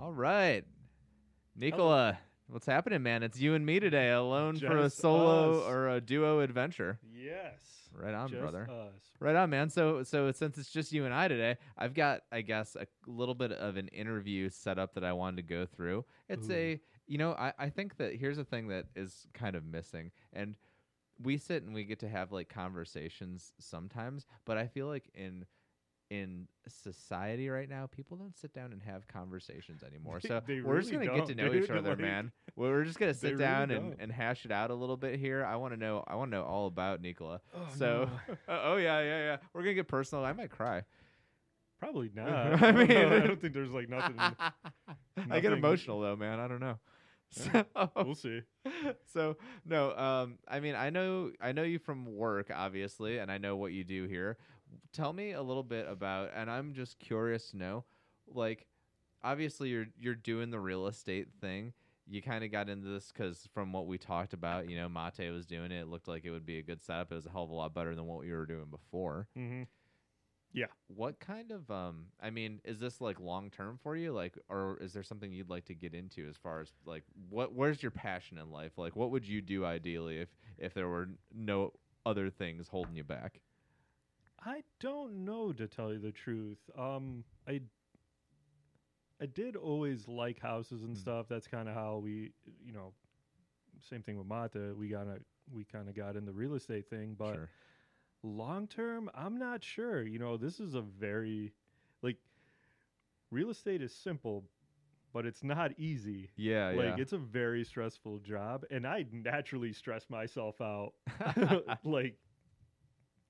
All right, Nicola, what's happening, man? It's you and me today, alone for a Just solo us. or a duo adventure. Yes. Right on, Just brother. us. Right on, man. So, so since it's just you and I today, I've got, I guess, a little bit of an interview set up that I wanted to go through. It's a, you know, I, I think that here's a thing that is kind of missing, and we sit and we get to have like conversations sometimes, but I feel like in in society right now, people don't sit down and have conversations anymore. They- So they we're just gonna get to know each other, Like, man. We're just gonna sit really down and, and hash it out a little bit here. I want to know. I want to know all about Nicola. Oh, so, no. uh, oh yeah, yeah, yeah. We're gonna get personal. I might cry. Probably not. I mean- I don't think there's like nothing. I get emotional though, man. I don't know. So, we'll see. so no, um, I mean, I know, I know you from work, obviously, and I know what you do here. Tell me a little bit about, and I'm just curious to know, like, obviously you're you're doing the real estate thing. You kind of got into this because from what we talked about, you know, Mate was doing it. It looked like it would be a good setup. It was a hell of a lot better than what we were doing before. hmm Yeah. What kind of um I mean, is this like long term for you? Like or is there something you'd like to get into as far as like what where's your passion in life? Like what would you do ideally if if there were no other things holding you back? I don't know to tell you the truth. Um, I I did always like houses and Mm. stuff. That's kind of how we, you know, same thing with Mata. We got to we kind of got in the real estate thing, but sure. long term, I'm not sure. You know, this is a very like real estate is simple, but it's not easy. Yeah, like yeah. it's a very stressful job, and I naturally stress myself out, like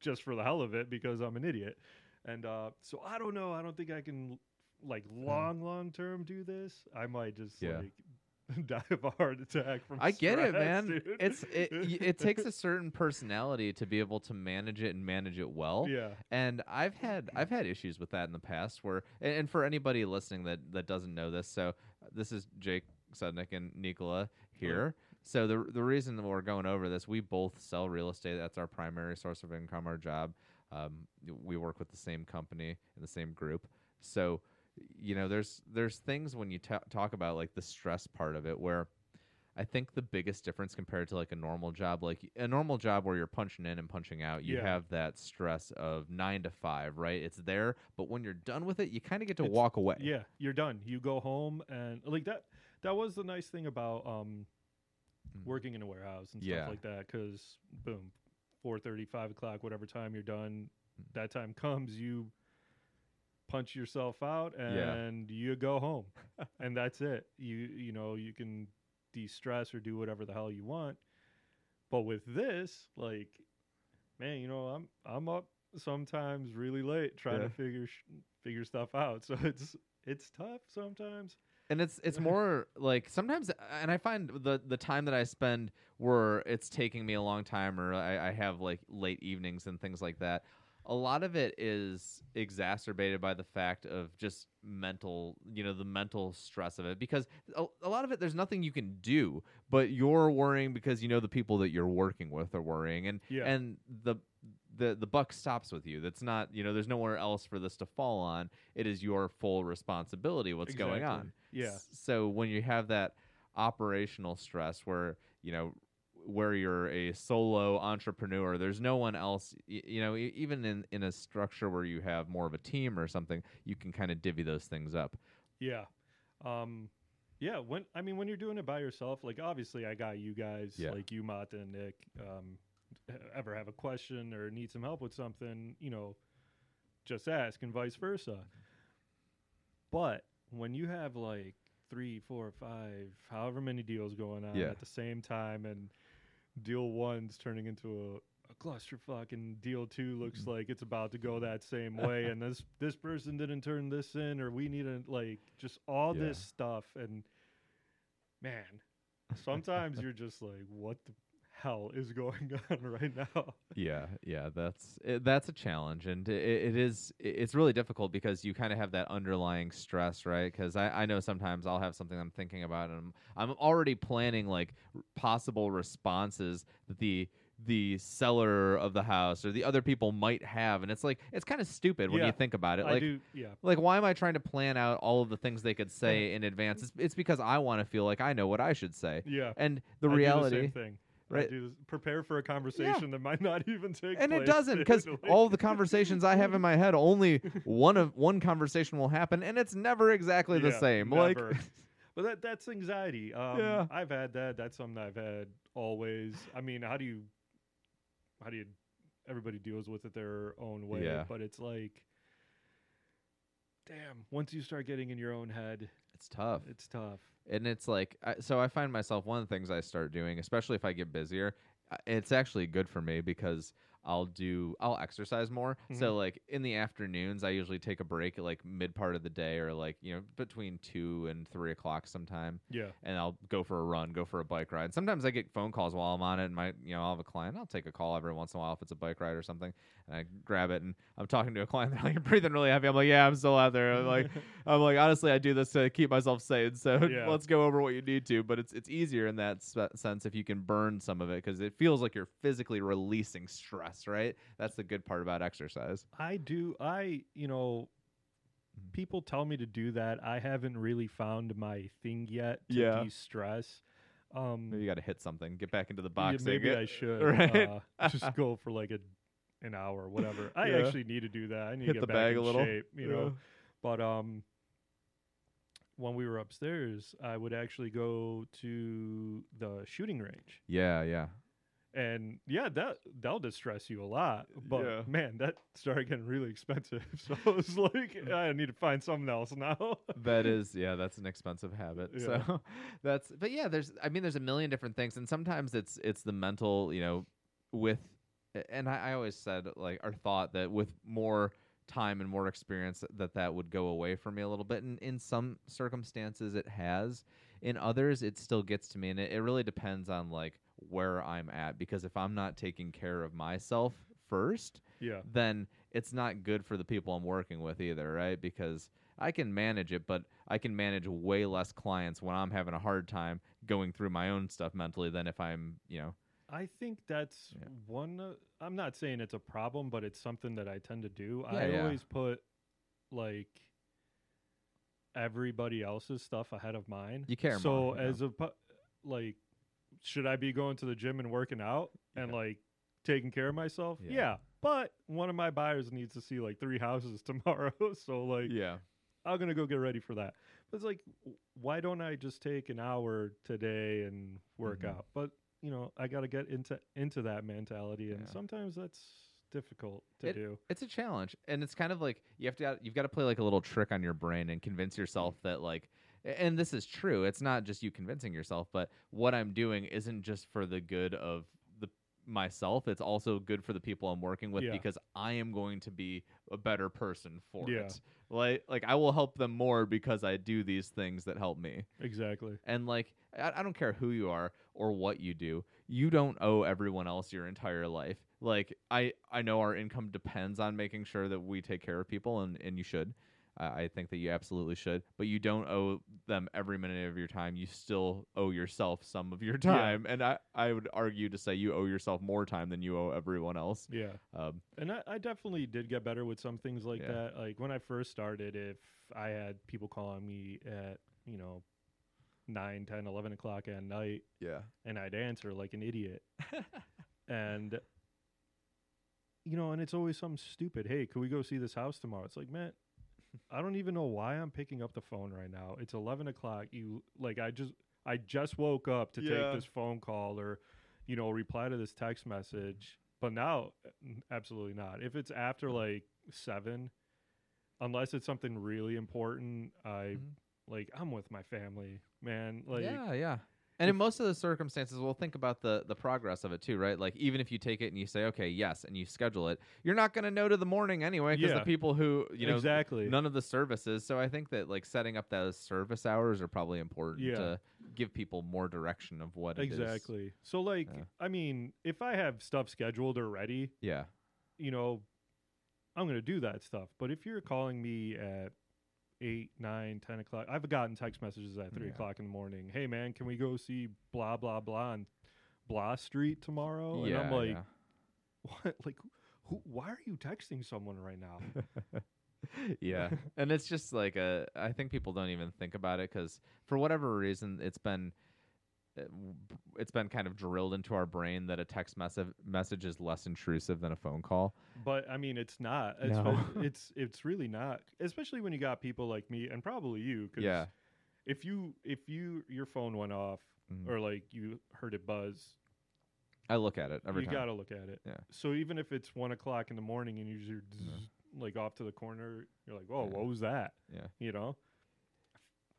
just for the hell of it because I'm an idiot. And uh, so I don't know. I don't think I can like long, long term do this. I might just Yeah. like die of a heart attack from. I get it, man. dude. It's it it takes a certain personality to be able to manage it and manage it well. yeah. And I've had I've had issues with that in the past where and, and for anybody listening that that doesn't know this, so this is Jake Sudnick and Nicola here. So the the reason that we're going over this, we both sell real estate. That's our primary source of income, our job. Um, we work with the same company in the same group. So you know, there's there's things when you ta talk about like the stress part of it where I think the biggest difference compared to like a normal job, like a normal job where you're punching in and punching out, you Yeah. have that stress of nine to five, right? It's there, but when you're done with it, you kind of get to It's- walk away. Yeah, you're done. You go home and like that. That was the nice thing about um. Working in a warehouse and Yeah. stuff like that. Because boom, four thirty, five o'clock, whatever time you're done, Mm. that time comes, you punch yourself out Yeah. and you go home, and that's it. You you know you can de-stress or do whatever the hell you want. But with this, like, man, you know, I'm I'm up sometimes really late trying Yeah. to figure sh- figure stuff out. So it's it's tough sometimes. And it's it's more like sometimes uh, and i find the the time that i spend where it's taking me a long time or I, I have like late evenings and things like that a lot of it is exacerbated by the fact of just mental you know the mental stress of it because a, a lot of it there's nothing you can do but you're worrying because you know the people that you're working with are worrying and Yeah. and the the the buck stops with you that's not you know there's nowhere else for this to fall on it is your full responsibility what's going on Yeah. So when you have that operational stress where, you know, where you're a solo entrepreneur, there's no one else, you know, even in, in a structure where you have more of a team or something, you can kind of divvy those things up. Yeah. Um yeah, when I mean when you're doing it by yourself, like obviously I got you guys, Yeah. like you Mata and Nick, um ever have a question or need some help with something, you know, just ask and vice versa. But when you have like three, four, five, however many deals going on Yeah. at the same time and deal one's turning into a, a clusterfuck and deal two looks Mm-hmm. like it's about to go that same way and this this person didn't turn this in or we need to like just all Yeah. this stuff and man sometimes you're just like what the hell is going on right now Yeah, yeah, that's it, that's a challenge, and it, it is it's really difficult because you kind of have that underlying stress, right? Because I, I know sometimes I'll have something I'm thinking about, and I'm I'm already planning like r- possible responses that the the seller of the house or the other people might have and it's like it's kind of stupid when Yeah, you think about it like do. Yeah. like why am i trying to plan out all of the things they could say in advance it's, it's because i want to feel like i know what i should say Yeah. and the I reality the thing. Right? do this, prepare for a conversation that might not even take place, and it doesn't because all the conversations i have in my head only one of one conversation will happen and it's never exactly the Yeah, same like. But that that's anxiety. Um, Yeah. I've had that. That's something I've had always. I mean, how do you, how do you, everybody deals with it their own way. Yeah. But it's like, damn. Once you start getting in your own head, it's tough it's tough. and it's like I, so i find myself one of the things i start doing especially if i get busier uh, it's actually good for me because i'll do i'll exercise more so mm-hmm. like in the afternoons i usually take a break at like mid part of the day or like you know between two and three o'clock sometime Yeah. and i'll go for a run go for a bike ride sometimes i get phone calls while i'm on it and my you know i'll have a client i'll take a call every once in a while if it's a bike ride or something and i grab it and i'm talking to a client they're like you're breathing really heavy i'm like yeah i'm still out there I'm like I'm like, honestly, I do this to keep myself sane. So Yeah. let's go over what you need to. But it's it's easier in that spe- sense if you can burn some of it because it feels like you're physically releasing stress. Right? That's the good part about exercise. I do. I, you know, Mhm. people tell me to do that. I haven't really found my thing yet to Yeah. de-stress. Um, Maybe you got to hit something, get back into the yeah, maybe I should right? uh, just go for like a an hour, whatever. I Yeah. actually need to do that. I need Hit to get the back bag in a little. shape, you know. But um, when we were upstairs, I would actually go to the shooting range, Yeah, yeah. And yeah, that that'll distress you a lot. But Yeah. man, that started getting really expensive. So I was like, mm. I need to find something else now. that is yeah that's an expensive habit Yeah. so that's but yeah there's i mean there's a million different things and sometimes it's it's the mental you know with and i, I always said like or thought that with more time and more experience that that would go away for me a little bit and in some circumstances it has in others it still gets to me and it, it really depends on like where i'm at because if i'm not taking care of myself first yeah, then it's not good for the people I'm working with either, right? Because I can manage it, but I can manage way less clients when I'm having a hard time going through my own stuff mentally than if I'm, you know, I think that's Yeah. one. Uh, I'm not saying it's a problem, but it's something that I tend to do. Yeah, I yeah. always put like everybody else's stuff ahead of mine. You care So more, as a pu- like, should I be going to the gym and working out and Yeah. like taking care of myself? Yeah. Yeah. But one of my buyers needs to see like three houses tomorrow, so like yeah, I'm gonna go get ready for that. But it's like, why don't I just take an hour today and work Mhm. out? But you know, I got to get into into that mentality, and Yeah. sometimes that's difficult to do. it's a challenge, and it's kind of like you have to you've got to play like a little trick on your brain and convince yourself that like. And this is true. It's not just you convincing yourself, but what I'm doing isn't just for the good of the myself. It's also good for the people I'm working with Yeah. because I am going to be a better person for Yeah. it. Like like I will help them more because I do these things that help me. Exactly. And like I, I don't care who you are or what you do. You don't owe everyone else your entire life. Like I I know our income depends on making sure that we take care of people and and you should. I I think that you absolutely should, but you don't owe them every minute of your time. You still owe yourself some of your Yeah. time, and I, I would argue to say you owe yourself more time than you owe everyone else. Yeah. Um, And I, I definitely did get better with some things like Yeah. that. Like when I first started, if I had people calling me at, you know, 9, 10, 11 o'clock at night, yeah, and I'd answer like an idiot. and you know, and it's always something stupid. Hey, could we go see this house tomorrow? It's like, man, I don't even know why I'm picking up the phone right now. It's eleven o'clock. You like, I just, I just woke up to Yeah. take this phone call or, you know, reply to this text message. But now, absolutely not. If it's after like seven, unless it's something really important, I Mhm. like I'm with my family, man. Like, yeah, yeah. And in most of the circumstances, we'll think about the the progress of it too, right? Like even if you take it and you say, okay, yes, and you schedule it, you're not going to know to the morning anyway because Yeah. the people who you know exactly. none of the services. So I think that like setting up those service hours are probably important Yeah. to give people more direction of what it is. exactly. So like, Yeah. I mean, if I have stuff scheduled or ready, Yeah, you know, I'm gonna do that stuff. But if you're calling me at eight, nine, ten o'clock, I've gotten text messages at three Yeah. o'clock in the morning. Hey man, can we go see blah blah blah and blah street tomorrow, yeah, and I'm like, yeah. what? Like, who? Why are you texting someone right now? yeah and it's just like a i think people don't even think about it because for whatever reason it's been it's been kind of drilled into our brain that a text message message is less intrusive than a phone call But I mean, it's not. It's No. it's it's really not. Especially when you got people like me and probably you. 'cause yeah If you if you your phone went off Mhm. or like you heard it buzz, i look at it every you time gotta look at it. Yeah. So even if it's one o'clock in the morning and you're Yeah. like off to the corner, you're like, "Oh, Yeah. what was that?" yeah You know.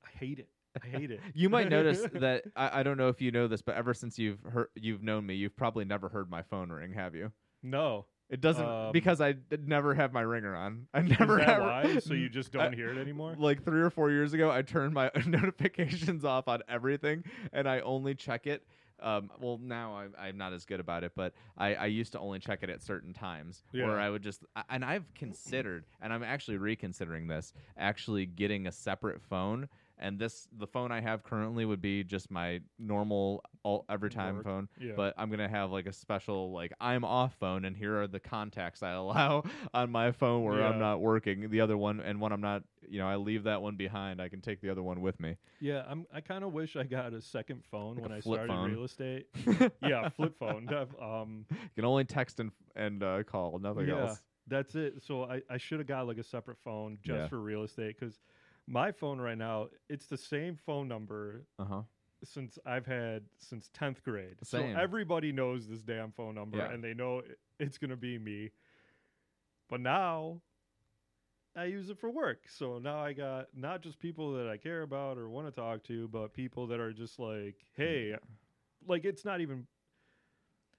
I hate it. I hate it. you might notice that I, I don't know if you know this but ever since you've heard you've known me you've probably never heard my phone ring have you No. it doesn't Um, because i d- never have my ringer on i Is never that have why? So you just don't I- hear it anymore? like three or four years ago, I turned my notifications off on everything, and I only check it. Um, well, now I'm, I'm not as good about it, but I, I used to only check it at certain times Yeah. where I would just, I- and I've considered, and I'm actually reconsidering this, actually getting a separate phone. And this, the phone I have currently would be just my normal all, every time Work. phone Yeah. but I'm gonna have like a special like I'm off phone, and here are the contacts I allow on my phone where Yeah. I'm not working. The other one, and when I'm not, you know, I leave that one behind. I can take the other one with me. Yeah, I'm. I kind of wish I got a second phone Like when I started phone. real estate. yeah, flip phone. Um, You can only text and and uh, call, nothing Yeah. else. that's it. So I, I should have got like a separate phone just Yeah. for real estate because my phone right now it's the same phone number Uh huh. since I've had since tenth grade. Same. So everybody knows this damn phone number Yeah. and they know it's gonna be me. But now I use it for work. So now I got not just people that I care about or want to talk to, but people that are just like, hey, like it's not even.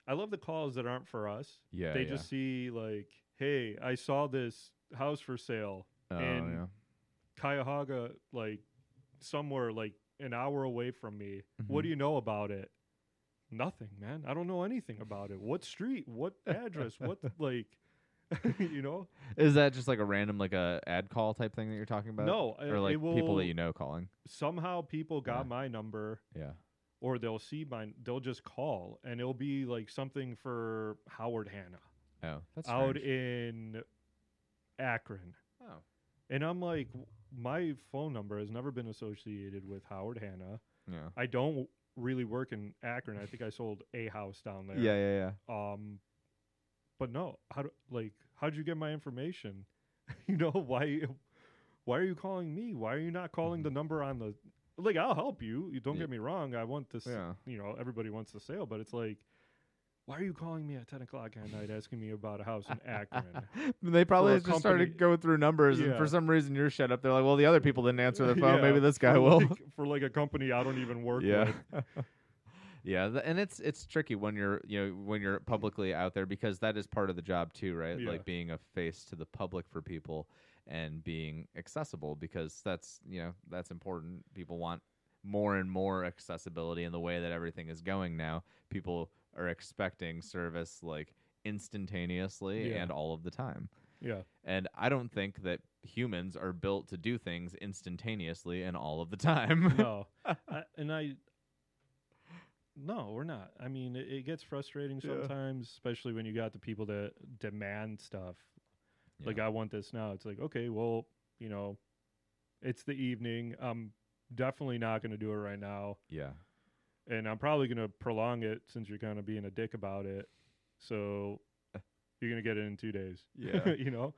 I love the calls that aren't for us. Yeah. they yeah. just see like, hey, I saw this house for sale, Oh, and yeah. Cuyahoga, like somewhere like an hour away from me. What Mhm. do you know about it? Nothing, man. I don't know anything about it. What street? What address? what like, you know? Is that just like a random like a ad call type thing that you're talking about? No, uh, Or like people that you know calling? Somehow people got Yeah. my number, Yeah. or they'll see mine. They'll just call, and it'll be like something for Howard Hanna Oh, that's out strange. in Akron. Oh. And I'm like, my phone number has never been associated with Howard Hanna. Yeah. I don't really work in Akron. I think I sold a house down there. Yeah. Yeah. Yeah. Um, but no, how do, like how'd you get my information? you know why? Why are you calling me? Why are you not calling the number on the? Like I'll help you. You don't Mm-hmm. Yeah. get me wrong. I want this. Yeah. You know, everybody wants the sale, but it's like, why are you calling me at ten o'clock at night asking me about a house in Akron? they probably just started going through numbers, and for some reason you're shut up. They're like, "Well, the other people didn't answer the phone. Yeah, Maybe this guy for will." like- for like a company I don't even work yeah. with. yeah, th- and it's it's tricky when you're you know when you're publicly out there because that is part of the job too, right? Yeah. Like being a face to the public for people and being accessible because that's you know that's important. People want more and more accessibility in the way that everything is going now. People are expecting service like instantaneously Yeah. and all of the time. Yeah. And I don't think that humans are built to do things instantaneously and all of the time. no, I, and I. No, we're not. I mean, it, it gets frustrating Yeah. sometimes, especially when you got the people that demand stuff. Like, I want this now. It's like, okay, well, you know, it's the evening. I'm definitely not going to do it right now, yeah. And I'm probably going to prolong it since you're kind of being a dick about it. So you're going to get it in two days. Yeah. you know.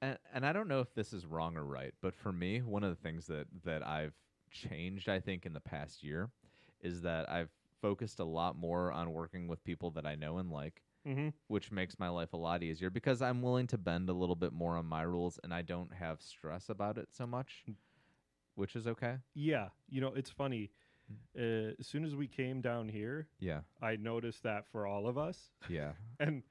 and, and I don't know if this is wrong or right, but for me, one of the things that that I've changed, I think, in the past year, is that I've focused a lot more on working with people that I know and like, Mm-hmm. which makes my life a lot easier because I'm willing to bend a little bit more on my rules, and I don't have stress about it so much, which is okay. Yeah, you know, it's funny. Uh, as soon as we came down here, Yeah, I noticed that for all of us, yeah, and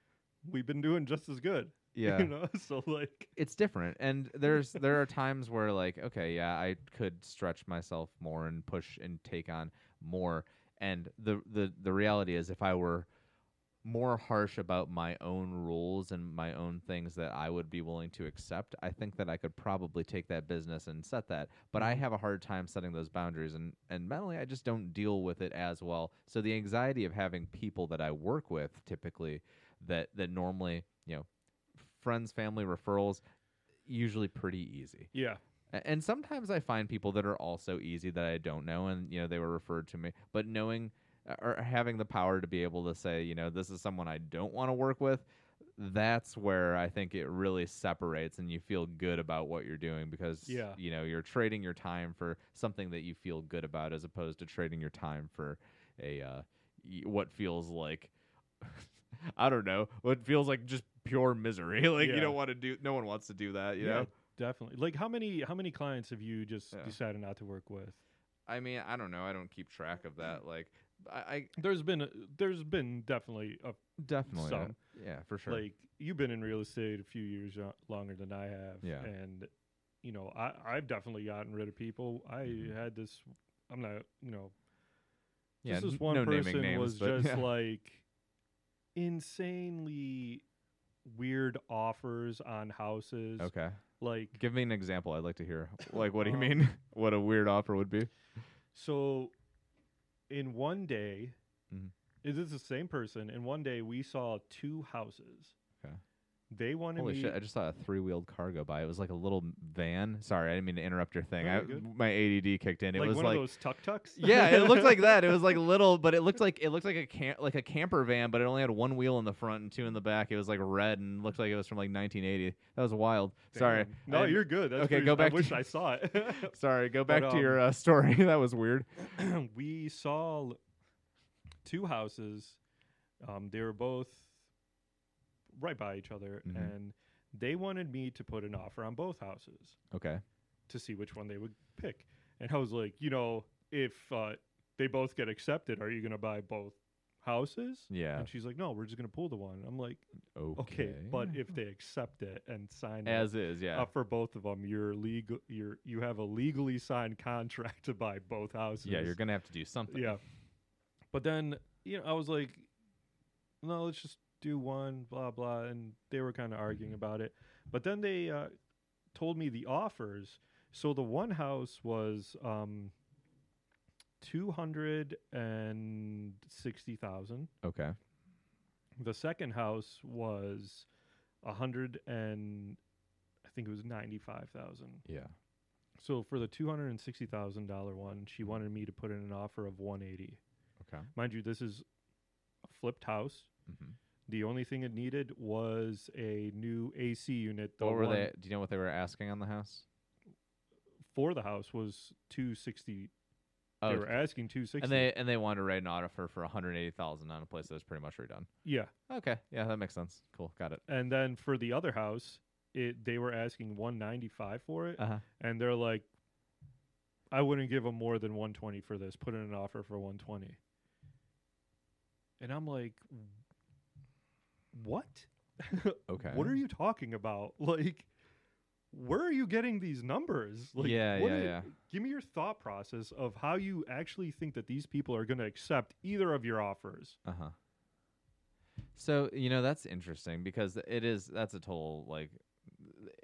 we've been doing just as good. yeah. You know, so like, it's different. And there's there are times where like okay yeah i could stretch myself more and push and take on more. And the the the reality is if i were more harsh about my own rules and my own things that I would be willing to accept, I think that I could probably take that business and set that. But I Mhm. have a hard time setting those boundaries and and mentally I just don't deal with it as well. So the anxiety of having people that I work with typically that that normally, you know, friends, family referrals usually pretty easy. Yeah. And sometimes I find people that are also easy that I don't know, and you know they were referred to me. But knowing or having the power to be able to say, you know, this is someone I don't want to work with, that's where I think it really separates, and you feel good about what you're doing because Yeah. you know you're trading your time for something that you feel good about, as opposed to trading your time for a uh, y- what feels like. I don't know. What feels like just pure misery. Like Yeah. you don't want to do. No one wants to do that. You yeah, know. definitely. Like how many how many clients have you just decided not to work with? I mean, I don't know. I don't keep track of that. Like, I, I There's been a, there's been definitely a definitely, uh, Some. yeah, for sure. like you've been in real estate a few years yo- longer than I have. Yeah. And you know, I I've definitely gotten rid of people. I Mhm. had this I'm not, you know, yeah, this is one no person names, was but just yeah. like insanely weird offers on houses. okay. Like Give me an example. I'd like to hear. Like, what do you Um, mean? what a weird offer would be? so in one day Mhm. this the same person. In one day we saw two houses. Okay. They wanted Holy me shit! I just saw a three-wheeled car go by. It was like a little van. Sorry, I didn't mean to interrupt your thing. I, good. my ADD kicked in. It like was one like of those tuk tuks. yeah, it looked like that. It was like little, but it looked like it looked like a cam- like a camper van, but it only had one wheel in the front and two in the back. It was like red and looked like it was from like 1980. That was wild. Sorry. No, I- you're good. That's Okay, pretty- go I back to- wish I saw it. Sorry. Go But, back to your um, uh, story. that was weird. we saw two houses. Um, they were both right by each other, Mhm. and they wanted me to put an offer on both houses Okay. to see which one they would pick. And I was like, you know, if uh, they both get accepted, are you going to buy both houses? Yeah. And she's like, no, we're just going to pull the one. I'm like, Okay. okay, but if they accept it and sign it as is, yeah. up for both of them, you're legal. You're you have a legally signed contract to buy both houses. yeah, you're gonna have to do something. Yeah. But then, you know, I was like, no, let's just do one, blah, blah. And they were kind of arguing about it. But then they uh, told me the offers. So the one house was um, 260000 Okay. The second house was a 100 and I think it was 95000 Yeah. So for the $260,000 one, she wanted me to put in an offer of 180 Okay. Mind you, this is a flipped house. hmm The only thing it needed was a new AC unit. The What were they? Do you know what they were asking on the house? for the house was two sixty. Oh, they were asking two sixty. and they and they wanted to write an offer for one hundred eighty thousand on a place that was pretty much redone. yeah, Okay. Yeah, that makes sense. Cool. Got it. and then for the other house, it they were asking one ninety five for it, Uh huh. and they're like, I wouldn't give them more than one twenty for this. Put in an offer for one twenty. And I'm like, what? Okay. What are you talking about? Like, where are you getting these numbers? Like, Yeah, what yeah, are- yeah. Give me your thought process of how you actually think that these people are going to accept either of your offers. Uh huh. So you know that's interesting because it is that's a total like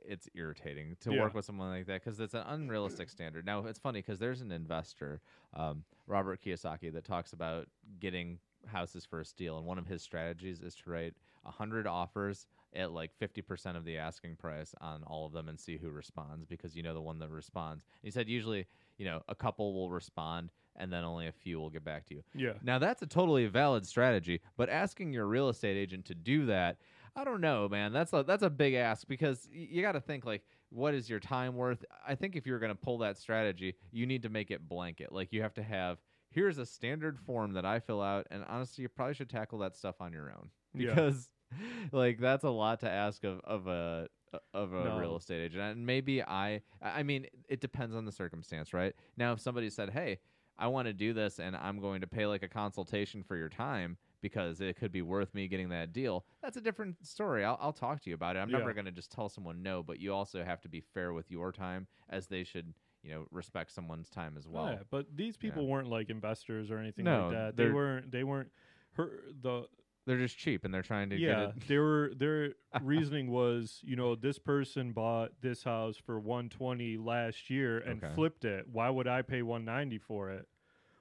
it's irritating to Yeah. work with someone like that because it's an unrealistic standard. Now it's funny because there's an investor, um, Robert Kiyosaki, that talks about getting houses for a steal, and one of his strategies is to write a hundred offers at like fifty percent of the asking price on all of them and see who responds because you know the one that responds. He said usually you know a couple will respond and then only a few will get back to you. Yeah. Now that's a totally valid strategy, but asking your real estate agent to do that, I don't know, man. That's a that's a big ask because y- you got to think like what is your time worth? I think if you're going to pull that strategy, you need to make it blanket. Like you have to have here's a standard form that I fill out and honestly you probably should tackle that stuff on your own because like that's a lot to ask of of a of a No. real estate agent. And maybe I I mean it depends on the circumstance, right? Now if somebody said, "Hey, I want to do this and I'm going to pay like a consultation for your time because it could be worth me getting that deal. That's a different story. I'll, I'll talk to you about it. I'm Yeah. never going to just tell someone no, but you also have to be fair with your time as they should, you know, respect someone's time as well. yeah, but these people weren't like investors or anything No, like that. They weren't. They weren't. Her the they're just cheap and they're trying to yeah, get it. they were their reasoning was, you know, this person bought this house for 120 last year and Okay. flipped it. Why would I pay 190 for it?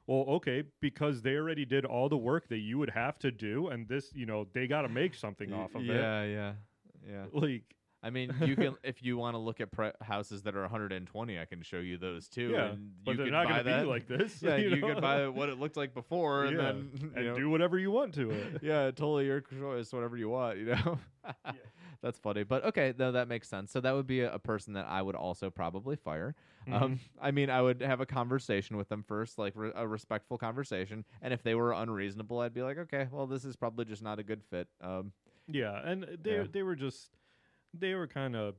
Well, okay, because they already did all the work that you would have to do, and this, you know, they got to make something off of it. yeah, yeah, yeah. Like, I mean, you can if you want to look at pre- houses that are 120, I can show you those too. yeah, and but you they're not gonna that. be like this. yeah, you, know? could buy what it looked like before, and then and know, do whatever you want to it. yeah, totally your choice, whatever you want, you know. That's funny, but okay, no, that makes sense. So that would be a, a person that I would also probably fire. Mm-hmm. Um, I mean, I would have a conversation with them first, like re- a respectful conversation, and if they were unreasonable, I'd be like, okay, well, this is probably just not a good fit. Um, Yeah, and they Yeah. they were just they were kind of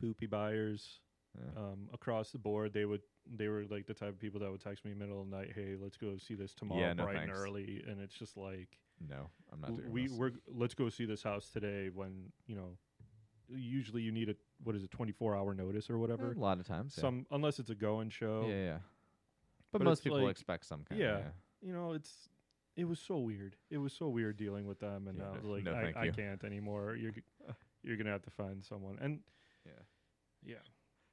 poopy buyers Yeah. um, across the board. They would they were like the type of people that would text me middle of the night, "Hey, let's go see this tomorrow, Yeah, no bright and early." And it's just like no, I'm not doing we this. we're let's go see this house today. When you know, usually you need a what is it, twenty four hour notice or whatever. a lot of times. Yeah. Some unless it's a go and show. yeah, yeah. But, But most people like- expect some kind. yeah. Of, yeah. You know, it's it was so weird. It was so weird dealing with them, and Yeah, I was no- like, no, I, I can't anymore. You're you're gonna have to find someone. And Yeah. yeah.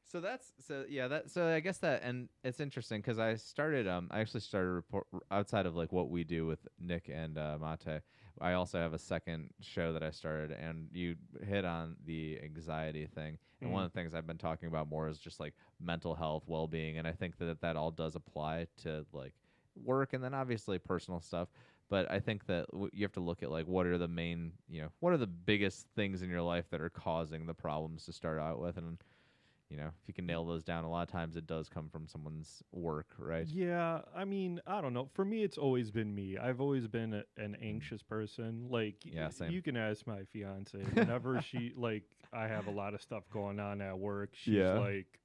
So that's so yeah that so I guess that and it's interesting because I started um I actually started report outside of like what we do with Nick and uh, Mate. I also have a second show that I started and you hit on the anxiety thing and one Mhm. of the things I've been talking about more is just like mental health, well being, and I think that that all does apply to like work and then obviously personal stuff. But I think that w- you have to look at like what are the main, you know, what are the biggest things in your life that are causing the problems to start out with, and you know, if you can mm. nail those down, a lot of times it does come from someone's work, right? Yeah, I mean, I don't know. For me, it's always been me. I've always been a, an mm. anxious person. Like, Yeah, same. you can ask my fiance. Whenever she like, I have a lot of stuff going on at work. She's Yeah. like,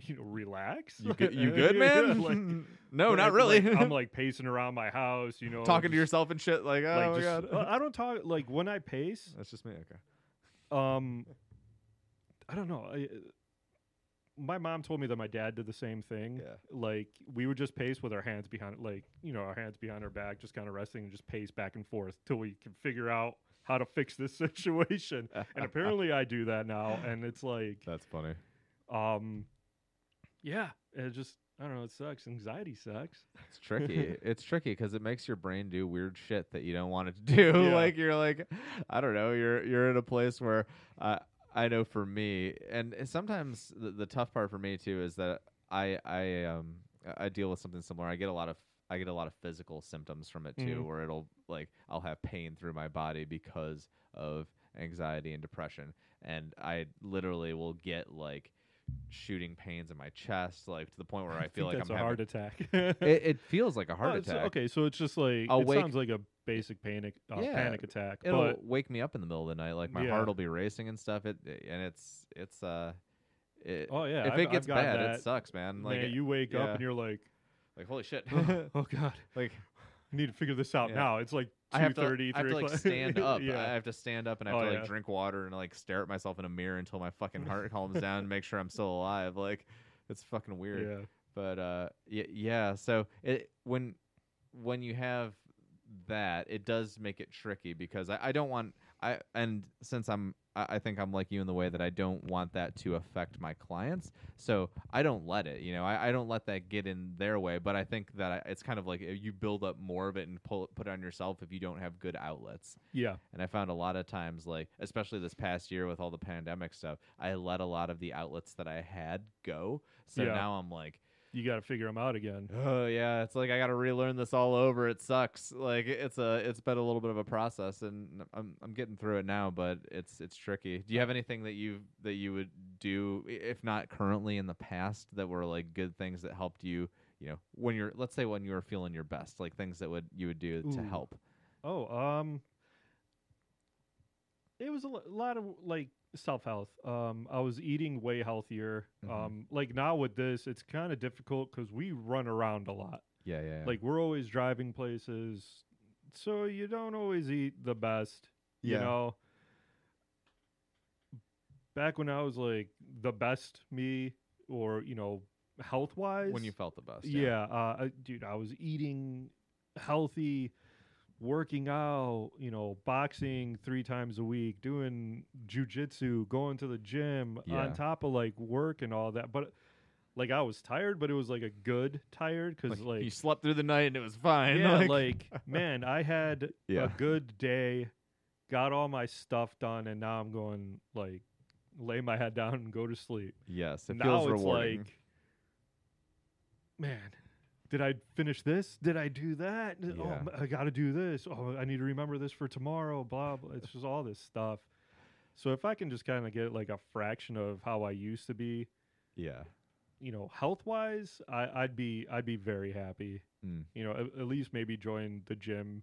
you know, relax. You good, you good man? like, no, not really. like- I'm like pacing around my house. You know, talking to yourself and shit. Like, oh Like, my just, god, I don't talk like when I pace. that's just me. Okay. Um, I don't know. I, my mom told me that my dad did the same thing. Yeah. Like we would just pace with our hands behind, like you know, our hands behind our back, just kind of resting and just pace back and forth till we can figure out how to fix this situation. and apparently, I do that now, and it's like, That's funny. um, yeah, it just I don't know. It sucks. Anxiety sucks. It's tricky. it's tricky because it makes your brain do weird shit that you don't want it to do. Yeah. like you're like, I don't know. You're you're in a place where uh, I know for me, and sometimes the, the tough part for me too is that I I um I deal with something similar. I get a lot of I get a lot of physical symptoms from it too, Mhm. where it'll like I'll have pain through my body because of anxiety and depression, and I literally will get like shooting pains in my chest, like to the point where I, feel think like I'm a having heart attack. it, it feels like a heart Oh, attack. Okay, so it's just like I'll it wake- sounds like a basic panic uh, Yeah, panic attack. It'll but wake me up in the middle of the night, like my Yeah. heart will be racing and stuff. It and it's it's uh, it, oh yeah, if I've- it gets bad, that. it sucks, man. Like man, you wake up and you're like, like holy shit, oh god, like I need to figure this out Yeah. now. It's like I have to I have to like stand up. yeah, I have to stand up and I have Oh, to like yeah. drink water and like stare at myself in a mirror until my fucking heart calms down and make sure I'm still alive. Like it's fucking weird. yeah. but uh y- yeah so it when when you have that it does make it tricky because I, I don't want i and since i'm I, think i'm like you in the way that i don't want that to affect my clients so i don't let it you know i, I don't let that get in their way but i think that I, it's kind of like you build up more of it and pull it put it on yourself if you don't have good outlets Yeah, and I found a lot of times, like especially this past year with all the pandemic stuff, I let a lot of the outlets that I had go. So Yeah. now I'm like, you got to figure them out again. oh yeah, it's like I got to relearn this all over. It sucks. Like it's a, it's been a little bit of a process, and I'm, I'm getting through it now. But it's, it's tricky. Do you have anything that you, that you would do, if not currently in the past, that were like good things that helped you? You know, when you're, let's say, when you were feeling your best, like things that would you would do to help. Oh, um, it was a lo- lot of like self health. Um, I was eating way healthier. Mhm. Um, like now with this, it's kind of difficult because we run around a lot. Yeah, yeah, yeah. Like we're always driving places, so you don't always eat the best. Yeah. You know. Back when I was like the best me, or you know, health wise, when you felt the best. yeah, uh, I, dude, I was eating healthy, working out, you know, boxing three times a week, doing jujitsu, going to the gym Yeah. on top of like work and all that. But like I was tired, but it was like a good tired because like, you slept through the night and it was fine. yeah, like, like man, I had Yeah. a good day, got all my stuff done, and now I'm going like lay my head down and go to sleep. yes, it now feels it's rewarding. like, man, did I finish this? Did I do that? Oh, I got to do this. Oh, I need to remember this for tomorrow. Blah blah. It's just all this stuff. So if I can just kind of get like a fraction of how I used to be, yeah, you know, health wise, I, I'd be I'd be very happy. Mm. You know, at, at least maybe join the gym,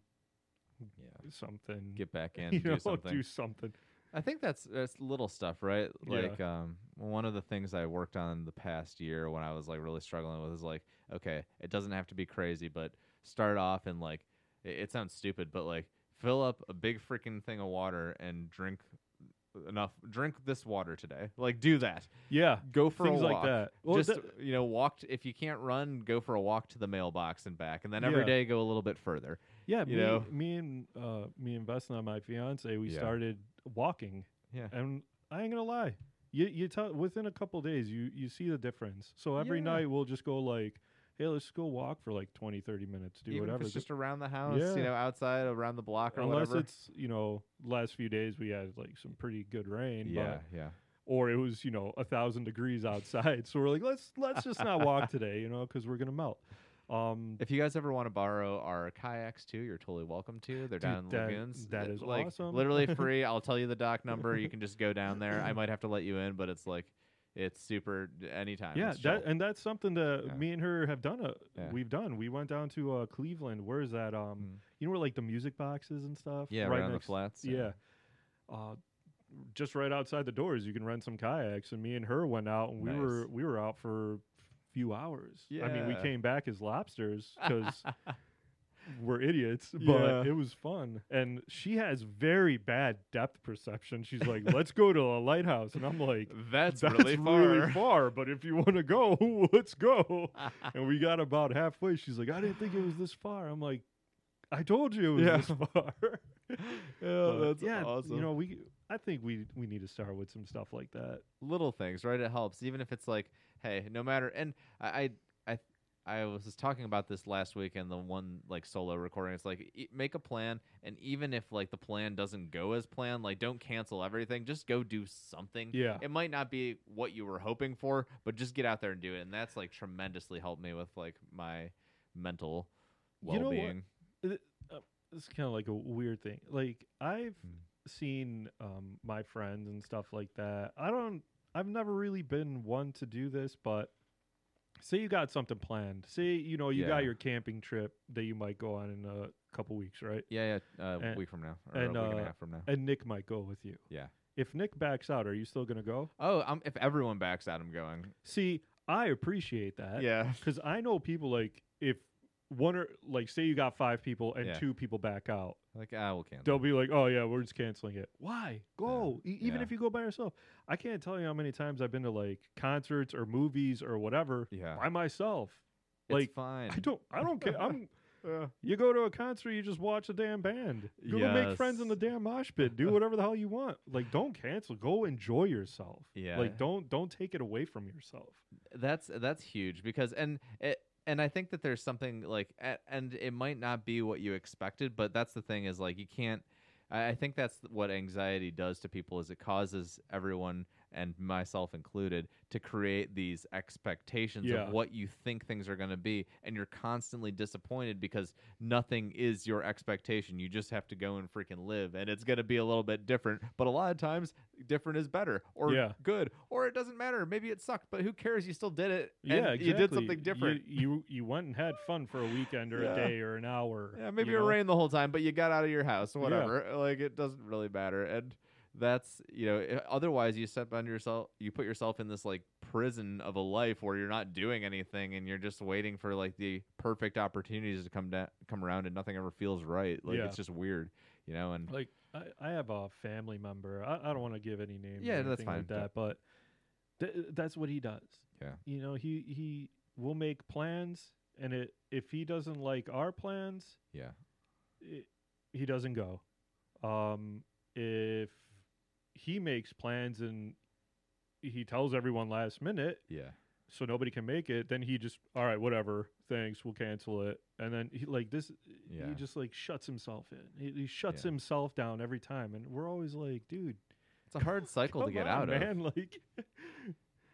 yeah. something. Get back in, you do know, something. do something. I think that's that's little stuff, right? Yeah. Like um one of the things I worked on the past year when I was like really struggling with is like, okay, it doesn't have to be crazy, but start off and like it, it sounds stupid, but like fill up a big freaking thing of water and drink enough drink this water today. Like do that. Yeah, Go for things a like that. Well, Just that- you know, walk t- if you can't run, go for a walk to the mailbox and back, and then every Yeah. day go a little bit further. Yeah, you me, know? me and uh, me and Vesna, my fiance, we Yeah. started walking, Yeah. and I ain't gonna lie, you you tell within a couple days you you see the difference. So every Yeah. night we'll just go like, hey, let's go walk for like 20, 30 minutes, do Even whatever. it's just around the house, Yeah. you know, outside, around the block or Unless whatever. it's you know last few days we had like some pretty good rain, yeah, but yeah. or it was you know a thousand degrees outside. so we're like, let's let's just not walk today, you know, because we're gonna melt. Um, If you guys ever want to borrow our kayaks too, you're totally welcome to. They're Dude, down in that- lagoons. that Uh, like awesome. literally free. I'll tell you the dock number. You can just go down there. I might have to let you in, but it's like it's super anytime. Yeah, that and that's something that Yeah. me and her have done. Uh, Yeah. We've done. We went down to uh, Cleveland. Where is that? Um, Mm. you know where like the music boxes and stuff. yeah, right right on the flats. Yeah. Uh, just right outside the doors, you can rent some kayaks. And me and her went out, and we were we were out for a few hours. I mean, we came back as lobsters because we're idiots, but Yeah. it was fun. And she has very bad depth perception. She's like, "Let's go to a lighthouse," and I'm like. That's, That's really far. really far, but if you want to go, let's go. and we got about halfway. She's like, I didn't think it was this far. I'm like, I told you it was Yeah. this far. yeah, But that's yeah, awesome. You know, we I think we we need to start with some stuff like that. little things, right? It helps, even if it's like, hey, no matter. And I, I, I, I was just talking about this last week in the one like solo recording. It's like e- make a plan, and even if like the plan doesn't go as planned, like don't cancel everything. Just go do something. Yeah. It might not be what you were hoping for, but just get out there and do it. And that's like tremendously helped me with like my mental You know what? well-being. It's kind of like a weird thing. Like I've Hmm. Seen um, my friends and stuff like that. I don't. I've never really been one to do this, but say you got something planned. Say you know you Yeah. got your camping trip that you might go on in a couple weeks, right? Yeah, yeah. Uh, a week from now, or and, a week and a uh, half from now. And Nick might go with you. Yeah. If Nick backs out, are you still gonna go? Oh, I'm, if everyone backs out, I'm going. See, I appreciate that. Yeah. Because I know people like if one or like say you got five people and Yeah. two people back out, Like, ah, we'll cancel. they'll be like, "Oh yeah, we're just canceling it." Why? Go. E- even Yeah. if you go by yourself. I can't tell you how many times I've been to like concerts or movies or whatever Yeah. by myself. It's like, fine. I don't. I don't care. I'm. You go to a concert, you just watch the damn band. You go make friends in the Yes. damn mosh pit. Do whatever the hell you want. Like, don't cancel. Go enjoy yourself. Yeah. Like, don't don't take it away from yourself. That's that's huge because and it and I think that there's something like and it might not be what you expected, but that's the thing is like you can't. I think that's what anxiety does to people is it causes everyone and myself included to create these expectations Yeah. of what you think things are going to be and you're constantly disappointed because nothing is your expectation you just have to go and freaking live and it's going to be a little bit different but a lot of times different is better or Yeah. good or it doesn't matter maybe it sucked but who cares you still did it and yeah, exactly. you did something different You, you you went and had fun for a weekend or Yeah. a day or an hour. yeah maybe it know? rained the whole time but you got out of your house whatever like it doesn't really matter and that's you know otherwise you step on yourself you put yourself in this like prison of a life where you're not doing anything and you're just waiting for like the perfect opportunities to come down come around and nothing ever feels right like Yeah. it's just weird you know and Like I, I have a family member. I, I don't want to give any names. Yeah, that's anything Like fine, that, but th- that's what he does. Yeah. You know, he he will make plans, and it if he doesn't like our plans, yeah it, he doesn't go. Um, if he makes plans and he tells everyone last minute, Yeah. so nobody can make it, then he just all right, whatever, thanks, we'll cancel it. And then he like this, Yeah. he just like shuts himself in. He, he shuts Yeah. himself down every time, and we're always like, dude, It's a hard cycle to get on, out of. man. Like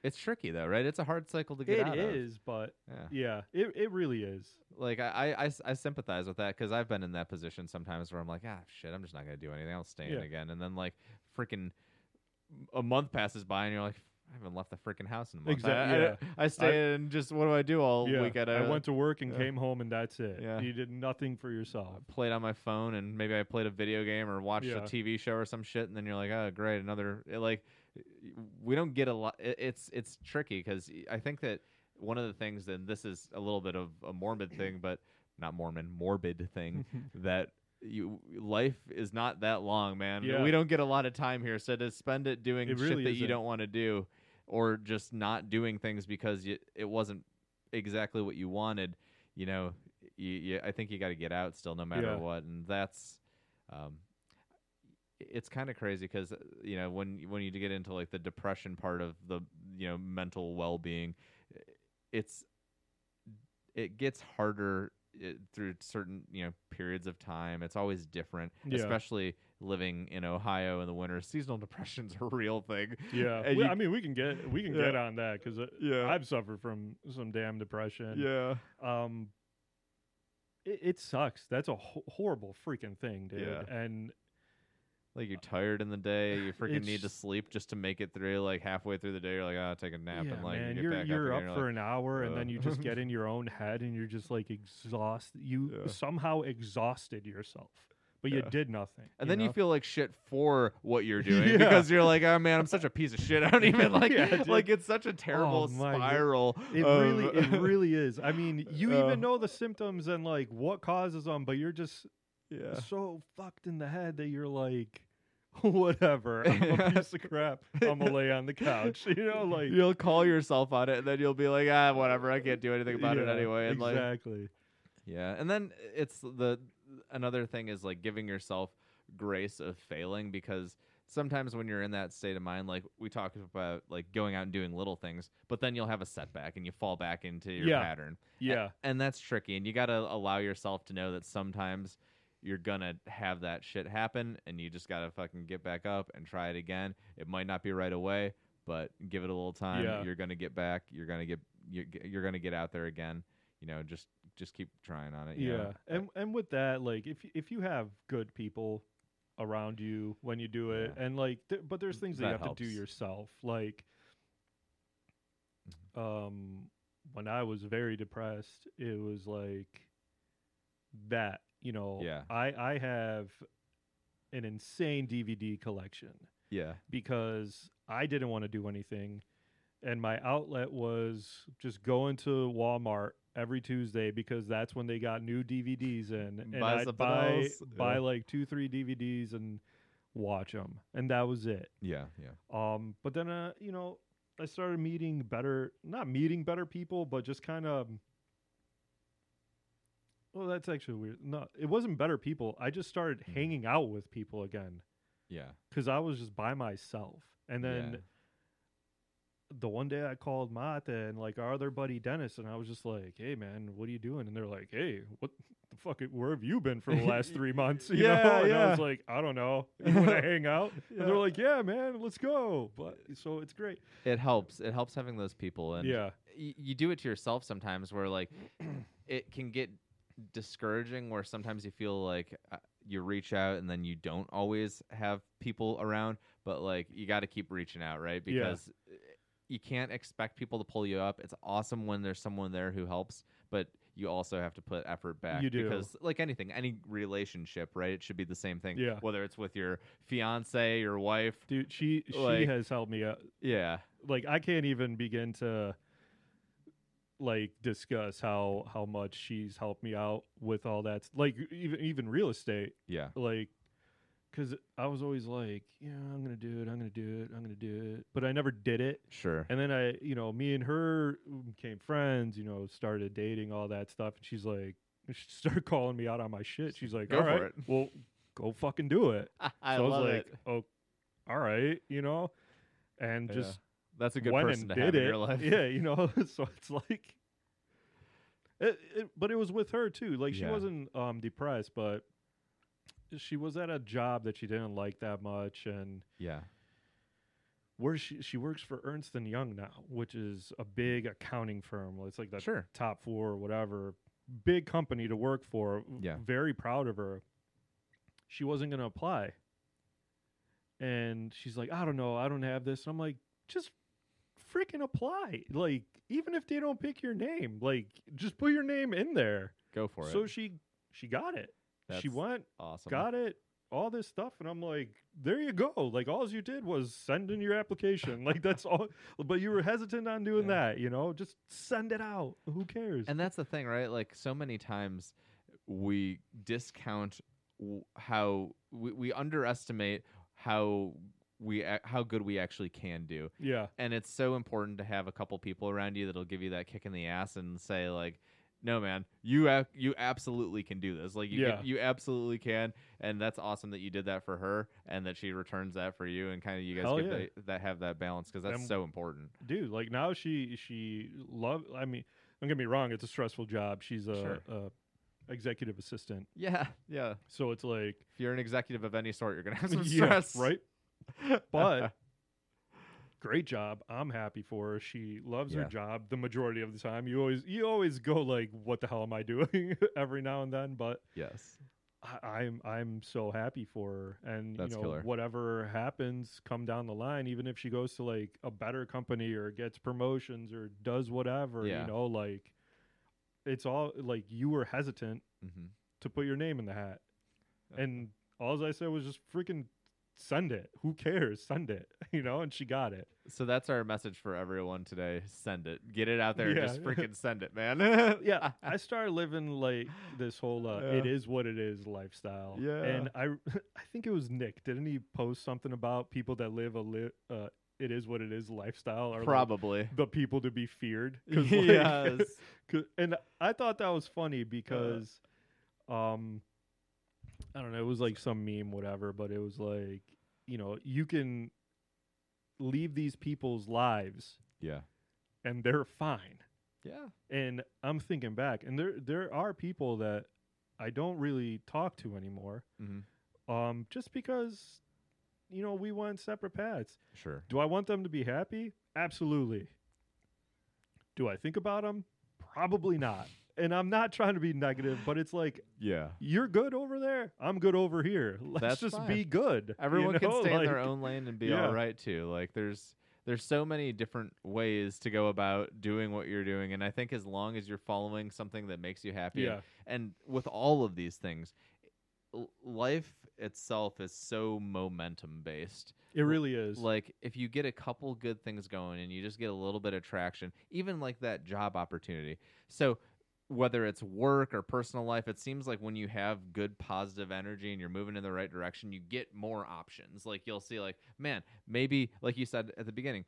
It's tricky though, right? It's a hard cycle to get it out of. is, but Yeah. yeah, it it really is. Like I, I, I sympathize with that because I've been in that position sometimes where I'm like, ah, shit, I'm just not gonna do anything. I'll stay in Yeah. again, and then like freaking a month passes by, and you're like, I haven't left the freaking house in a month. Exactly. I, I- yeah. I, stay in, just what do I do all yeah, weekend? I went to work and yeah. came home, and that's it. Yeah. You did nothing for yourself. played on my phone and maybe I played a video game or watched Yeah. a TV show or some shit and then you're like, oh great, another it, like we don't get a lot. It, it's it's tricky because I think that one of the things, and this is a little bit of a morbid thing, but not Mormon, morbid thing that you life is not that long, man. Yeah. We don't get a lot of time here, so to spend it doing It shit really that you don't want to do, or just not doing things because you, it wasn't exactly what you wanted, you know, you, you, I think you got to get out still, no matter Yeah. what, and that's. Um, it's kind of crazy because you know when when you get into like the depression part of the you know mental well being, it's it gets harder uh, through certain you know periods of time. It's always different, Yeah. especially living in Ohio in the winter. Seasonal depression's a real thing. Yeah, we- you- I mean, we can get we can Yeah. get on that because Yeah. I've suffered from some damn depression. Yeah, Um, it, it sucks. That's a ho- horrible freaking thing, dude. Yeah. And like you're tired in the day, you freaking need to sleep just to make it through. Like halfway through the day, you're like, oh, I'll take a nap, yeah, and like man, you get you're back you're up, up, for an hour, and then you just get in your own head, and you're just like exhausted. You Yeah. somehow exhausted yourself, but you Yeah. did nothing. And then you know? feel like shit for what you're doing Yeah. because you're like, oh man, I'm such a piece of shit. I don't even like Yeah, dude. like it's such a terrible Oh, my God. spiral. It of- really, it really is. I mean, you Uh, even know the symptoms and like what causes them, but you're just yeah. so fucked in the head that you're like, whatever. I'm a piece of crap. I'm gonna lay on the couch. You know, like You'll call yourself on it, and then you'll be like, ah, whatever. I can't do anything about it anyway. And like, exactly. yeah. And then it's the another thing is like giving yourself grace of failing because sometimes when you're in that state of mind, like we talked about, like going out and doing little things, but then you'll have a setback and you fall back into your Yeah. pattern. Yeah, and that's tricky and you got to allow yourself to know that sometimes you're gonna have that shit happen and you just gotta fucking get back up and try it again it might not be right away but give it a little time Yeah. you're gonna get back you're gonna get you're, you're gonna get out there again you know just just keep trying on it you yeah. know? And and with that, like if if you have good people around you when you do it, Yeah. and like, th- but there's things that, you That have to do yourself. Like, Mm-hmm. um, when I was very depressed, it was like that. You know, Yeah. I I have an insane DVD collection. yeah because I didn't want to do anything. And my outlet was just going to Walmart every Tuesday because that's when they got new DVDs in. And Buy I'd buy, else. buy Yeah. like two, three DVDs and watch them. And that was it. yeah yeah Um, but then, uh, you know, I started meeting better, not meeting better people, but just kind of. Well, that's actually weird. No, it wasn't better people. I just started Mhm. hanging out with people again yeah because I was just by myself. And then Yeah. the one day I called Mata and like our other buddy Dennis, and I was just like, "Hey man, what are you doing?" And they're like, "Hey, what the fuck? Where have you been for the last three months?" You Yeah, know? And I was like, "I don't know. You want to hang out?" And they're like, "Yeah, man, let's go." But so it's great. it helps it helps having those people and yeah, y- you do it to yourself sometimes where like it can get discouraging where sometimes you feel like uh, you reach out and then you don't always have people around but like you got to keep reaching out right Yeah. because uh, you can't expect people to pull you up it's awesome when there's someone there who helps but you also have to put effort back You do. because like anything any relationship right it should be the same thing Yeah. whether it's with your fiance your wife dude, she she Like- has helped me out. yeah Like I can't even begin to like discuss how how much she's helped me out with all that. Like even even real estate. yeah like because i was always like yeah i'm gonna do it i'm gonna do it i'm gonna do it but i never did it sure and then i you know me and her mm, became friends you know started dating all that stuff and she's like she started calling me out on my shit. She's like, Go "All right, it." well, go fucking do it." I so I was like, it. "Oh, all right," you know, and Yeah. just That's a good went person and to have did in your life. Yeah, you know, so it's like, it, it, but it was with her too. Like she Yeah. wasn't um depressed, but she was at a job that she didn't like that much, and Yeah. where she she works for Ernst and Young now, which is a big accounting firm. It's like the Sure. top four or whatever, big company to work for. Yeah. very proud of her. She wasn't gonna apply, and she's like, I don't know, I don't have this. And I'm like, just freaking apply. Like, even if they don't pick your name, like, just put your name in there. Go for it. so she she got it. she went awesome. got it all this stuff and i'm like there you go like all you did was send in your application like that's all but you were hesitant on doing Yeah. that you know just send it out who cares And that's the thing, right? Like so many times we discount w- how we, we underestimate how we how good we actually can do. yeah And it's so important to have a couple people around you that'll give you that kick in the ass and say like no man, you a- you absolutely can do this. Like you Yeah. can, you absolutely can, and that's awesome that you did that for her, and that she returns that for you, and kind of you guys yeah. that, that have that balance because that's And- so important. dude like now she she love i mean don't get me wrong it's a stressful job she's a, Sure. a executive assistant Yeah, yeah. so it's like If you're an executive of any sort, you're gonna have some yeah, stress, right but great job. I'm happy for her. She loves Yeah. her job the majority of the time. You always you always go like what the hell am i doing? Every now and then but yes, I, i'm i'm so happy for her. And That's you know killer. whatever happens come down the line even if she goes to like a better company or gets promotions or does whatever Yeah. you know like it's all like you were hesitant hmm to put your name in the hat. And all I said was just freaking send it. Who cares? Send it. You know, and she got it. So that's our message for everyone today. Send it. Get it out there and just freaking send it, man. Yeah, I started living like this whole uh, Yeah. is what it is lifestyle. Yeah. And I I think it was Nick. Didn't he post something about people that live a li- uh it is what it is lifestyle or like, Probably. the people to be feared? 'Cause, like, yes. 'cause- and I thought that was funny because um I don't know, it was like some meme whatever, but it was like, you know, you can leave these people's lives yeah. and they're fine. Yeah. And I'm thinking back and there there are people that I don't really talk to anymore hmm um just because you know, we went separate paths. Sure. Do I want them to be happy? Absolutely. Do I think about them? Probably not. And I'm not trying to be negative, but it's like Yeah. you're good over there. I'm good over here. Let's That's just fine. be good. you Everyone know? can stay in their own lane and be yeah. all right too. Like there's there's so many different ways to go about doing what you're doing and I think as long as you're following something that makes you happy Yeah. and with all of these things life itself is so momentum based It really is. like if you get a couple good things going and you just get a little bit of traction even like that job opportunity so whether it's work or personal life it seems like when you have good positive energy and you're moving in the right direction you get more options like you'll see like man maybe like you said at the beginning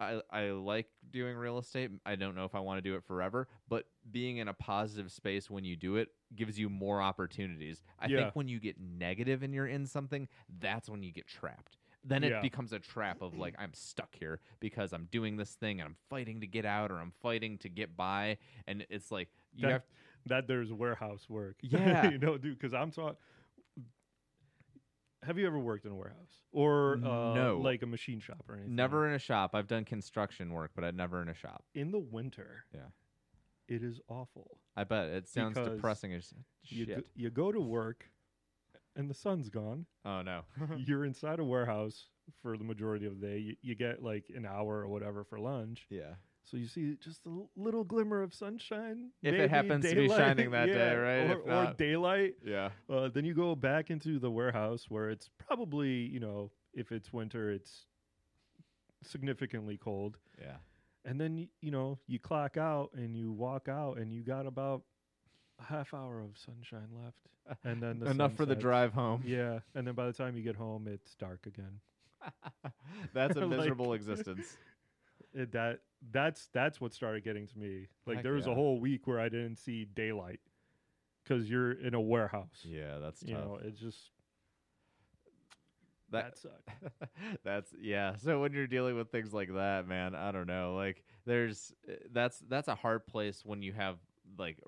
I, I like doing real estate. I don't know if I want to do it forever, but being in a positive space when you do it gives you more opportunities. I Yeah. think when you get negative and you're in something, that's when you get trapped. Then it Yeah. becomes a trap of like I'm stuck here because I'm doing this thing and I'm fighting to get out or I'm fighting to get by, and it's like you That- have that there's warehouse work. Yeah. you know, dude, because I'm talking. Have you ever worked in a warehouse or uh, No. like a machine shop or anything? never in a shop. I've done construction work, but I've never in a shop. In the winter, Yeah. it is awful. I bet it sounds Because depressing as You shit. go, you go to work, and the sun's gone. oh no. You're inside a warehouse for the majority of the day. You, you get like an hour or whatever for lunch. yeah. So you see just a l- little glimmer of sunshine. If it happens to be shining that day, right? Or, or daylight. Yeah. Uh, then you go back into the warehouse where it's probably, you know, if it's winter, it's significantly cold. Yeah. And then, you know, you clock out and you walk out and you got about a half hour of sunshine left. And then the Enough for the drive home. Yeah. And then by the time you get home, it's dark again. That's a Like- miserable existence. It, that that's that's what started getting to me. Like Heck there was yeah. a whole week where I didn't see daylight because you're in a warehouse. Yeah, that's tough. You know, it's just that that sucks. that's yeah. So when you're dealing with things like that, man, I don't know. Like there's uh, that's that's a hard place when you have like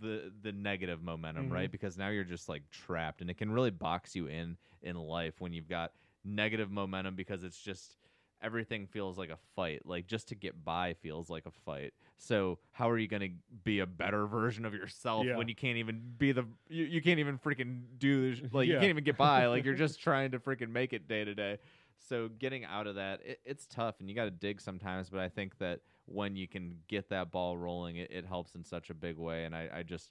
the the negative momentum, Mhm. right? Because now you're just like trapped and it can really box you in in life when you've got negative momentum because it's just everything feels like a fight. Like just to get by feels like a fight. So how are you going to be a better version of yourself Yeah. when you can't even be the you, you can't even freaking do this like you can't even get by like you're just trying to freaking make it day to day. So getting out of that, it, it's tough and you got to dig sometimes. But I think that when you can get that ball rolling, it, it helps in such a big way. And I, I just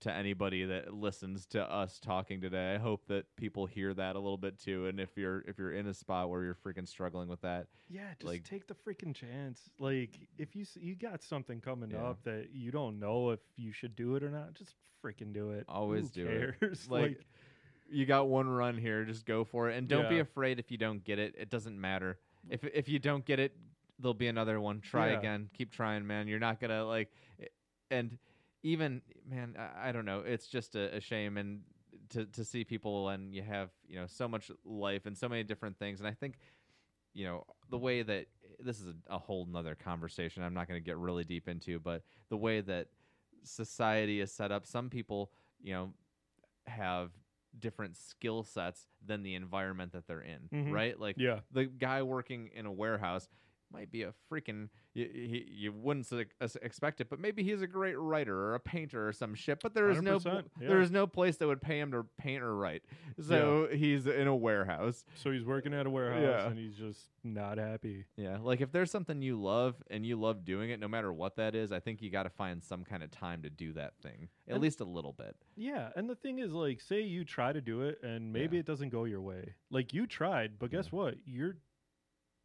to anybody that listens to us talking today, I hope that people hear that a little bit too. And if you're if you're in a spot where you're freaking struggling with that, Yeah, just Like- take the freaking chance. Like, if you you got something coming Yeah. up that you don't know if you should do it or not, just freaking do it. Always Who do it. cares? like, you got one run here, just go for it, and don't be afraid if you don't get it. It doesn't matter. If if you don't get it, there'll be another one. Try Yeah. again. Keep trying, man. You're not gonna like, and even man, I, I don't know. It's just a, a shame and to to see people and you have you know so much life and so many different things, and I think you know the way that this is a, a whole nother conversation. I'm not going to get really deep into, but the way that society is set up, some people you know have different skill sets than the environment that they're in, Mhm. right? Like yeah, the guy working in a warehouse might be a freaking you, he, you wouldn't expect it but maybe he's a great writer or a painter or some shit but there is no 100%, yeah. is no place that would pay him to paint or write so he's in a warehouse so he's working at a warehouse Yeah. and he's just not happy. yeah like if there's something you love and you love doing it no matter what that is i think you got to find some kind of time to do that thing at And- least a little bit Yeah, and the thing is, like, say you try to do it and maybe Yeah. it doesn't go your way. Like you tried, but guess what? You're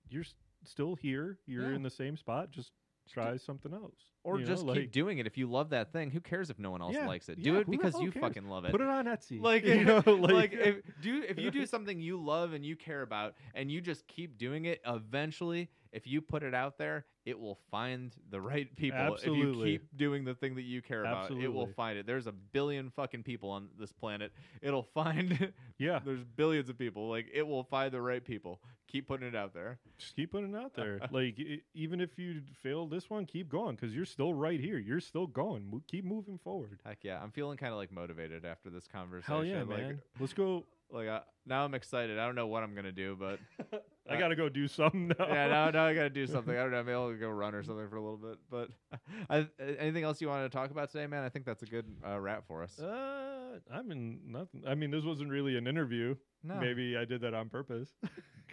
you're still here. You're Yeah. in the same spot. Just try something else, or you know, just like, keep doing it if you love that thing who cares if no one else Yeah, likes it yeah, do it because you cares? fucking love it Put it on Etsy. like you know, like, if do if you do something you love and you care about and you just keep doing it eventually if you put it out there it will find the right people if you keep doing the thing that you care about it will find it there's a billion fucking people on this planet it'll find yeah, there's billions of people like it will find the right people keep putting it out there just keep putting it out there. like e- even if you fail this one, keep going because you're still right here. You're still going. Mo- keep moving forward. heck yeah i'm feeling kind of like motivated after this conversation Hell yeah, like man. Let's go. Like uh, now i'm excited i don't know what i'm gonna do but I gotta go do something now. yeah, now, now I gotta do something. I don't know. Maybe I'll go run or something for a little bit. But I, anything else you wanted to talk about today, man? I think that's a good uh, wrap for us. Uh, I'm in nothing. I mean, this wasn't really an interview. no, Maybe I did that on purpose.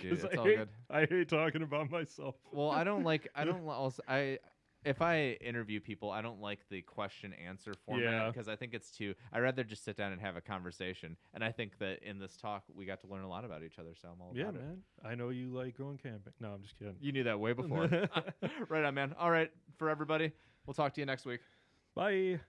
dude, it's I all hate, good. I hate talking about myself. Well, I don't like. I don't also. I if I interview people, I don't like the question answer format Yeah. because I think it's too. I would rather just sit down and have a conversation. And I think that in this talk, we got to learn a lot about each other. So I'm all Yeah, about it. Yeah, man. I know you like going camping. No, I'm just kidding. You knew that way before. right on, man. All right, for everybody, we'll talk to you next week. Bye.